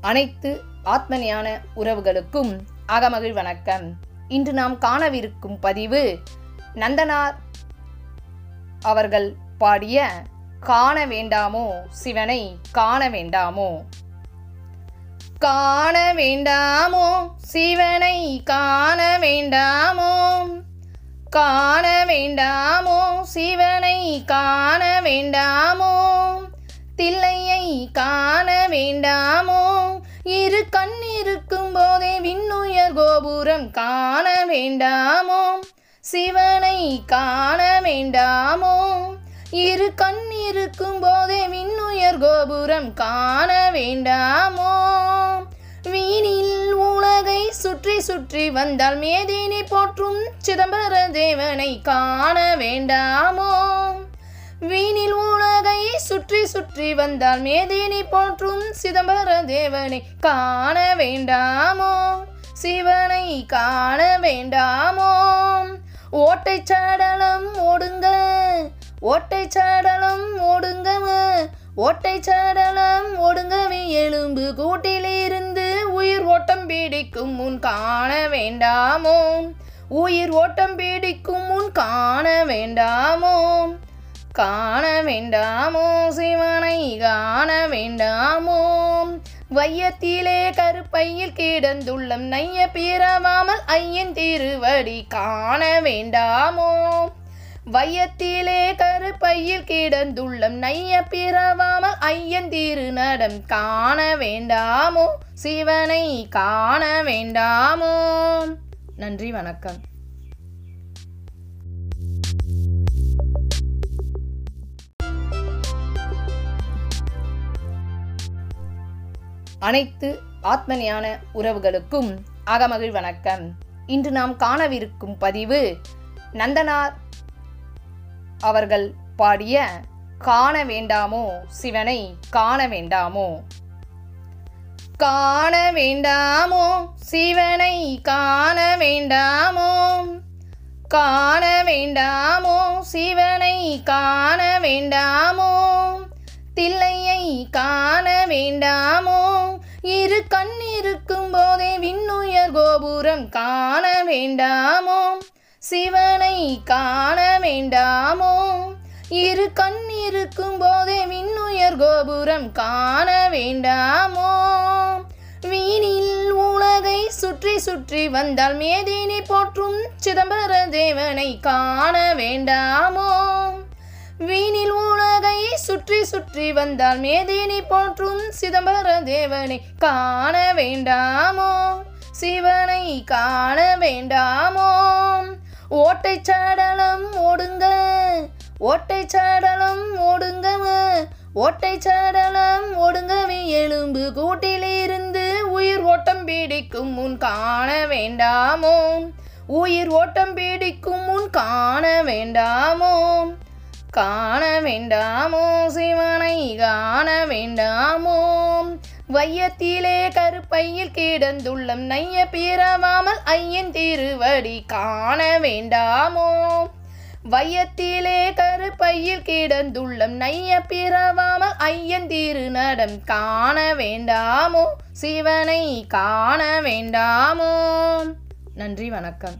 அனைத்து ஆத்மஞான உறவுகளுக்கும் அகமகிழ் வணக்கம். இன்று நாம் காணவிருக்கும் பதிவு நந்தனார் அவர்கள் பாடிய காண வேண்டாமோ சிவனை காண வேண்டாமோ? காண வேண்டாமோ சிவனை காண வேண்டாமோ? காண வேண்டாமோ சிவனை காண வேண்டாமோ? தில்லையை காண வேண்டாமோ? இரு கண் இருக்கும் போதே விண்ணுயர் கோபுரம் காண வேண்டாமோ? சிவனை காண வேண்டாமோ? இரு கண் இருக்கும் போதே விண்ணுயர் கோபுரம் காண வேண்டாமோ? வீணில் உலகை சுற்றி சுற்றி வந்தால் மேதினி போற்றும் சிதம்பர தேவனை காண வேண்டாமோ? வீணில் சுற்றி சுற்றி வந்தால் மேதினி போற்றும் சிதம்பர தேவனை காண வேண்டாமோ? சிவனை காண வேண்டாமோ? ஓட்டை சடலம் ஓடுங்க ஓட்டை சடலம் ஓடுங்க ஓட்டை சடலம் ஓடுங்கவே எலும்பு கூட்டிலிருந்து உயிர் ஓட்டம் பிடிக்கும் முன் காண வேண்டாமோ? உயிர் ஓட்டம் பிடிக்கும் முன் காண வேண்டாமோ? காண வேண்டாமோ? சிவனை காண வேண்டாமோ? வையத்திலே கருப்பையில் கிடந்துள்ளம் நைய பிறவாமல் ஐயன் திருவடி காண வேண்டாமோ? வையத்திலே கருப்பையில் கிடந்துள்ளம் நைய பிறவாமல் ஐயன் திருநடம் காண வேண்டாமோ? சிவனை காண வேண்டாமோ? நன்றி வணக்கம். அனைத்து ஆத்மஞான உறவுகளுக்கும் அகமகிழ் வணக்கம். இன்று நாம் காணவிருக்கும் பதிவு நந்தனார் அவர்கள் பாடிய காண வேண்டாமோ சிவனை காண வேண்டாமோ? காண வேண்டாமோ சிவனை காண வேண்டாமோ? காண வேண்டாமோ சிவனை காண வேண்டாமோ? தில்லையை காண வேண்டாமோ? இரு கண் இருக்கும் போதே விண்ணுயர் கோபுரம் காண வேண்டாமோ? சிவனை காண வேண்டாமோ? இரு கண் இருக்கும் போதே விண்ணுயர் கோபுரம் காண வேண்டாமோ? வீணில் உலகை சுற்றி சுற்றி வந்தால் மேதினி போற்றும் சிதம்பர தேவனை காண வேண்டாமோ? வீணில் உலக சுற்றி சுற்றி வந்தால் மேதினி போற்றும் சிதம்பர தேவனை காண வேண்டாமோ? சிவனை காண வேண்டாமோ? ஓட்டை சடலம் ஓடுங்க ஓட்டை சடலம் ஓடுங்க ஓட்டை சடலம் ஓடுங்கவே எலும்பு கூட்டிலிருந்து உயிர் ஓட்டம் பிடிக்கும் முன் காண வேண்டாமோ? உயிர் ஓட்டம் பிடிக்கும் முன் காண வேண்டாமோ? காண வேண்டாமோ சிவனை காண வேண்டாமோ? வையத்திலே கருப்பையில் கிடந்துள்ளம் நைய பிறவாமல் ஐயன் திருவடி காண வேண்டாமோ? வையத்திலே கருப்பையில் கிடந்துள்ளம் நைய பிறவாமல் ஐயன் திருநடம் காண வேண்டாமோ? சிவனை காண வேண்டாமோ? நன்றி வணக்கம்.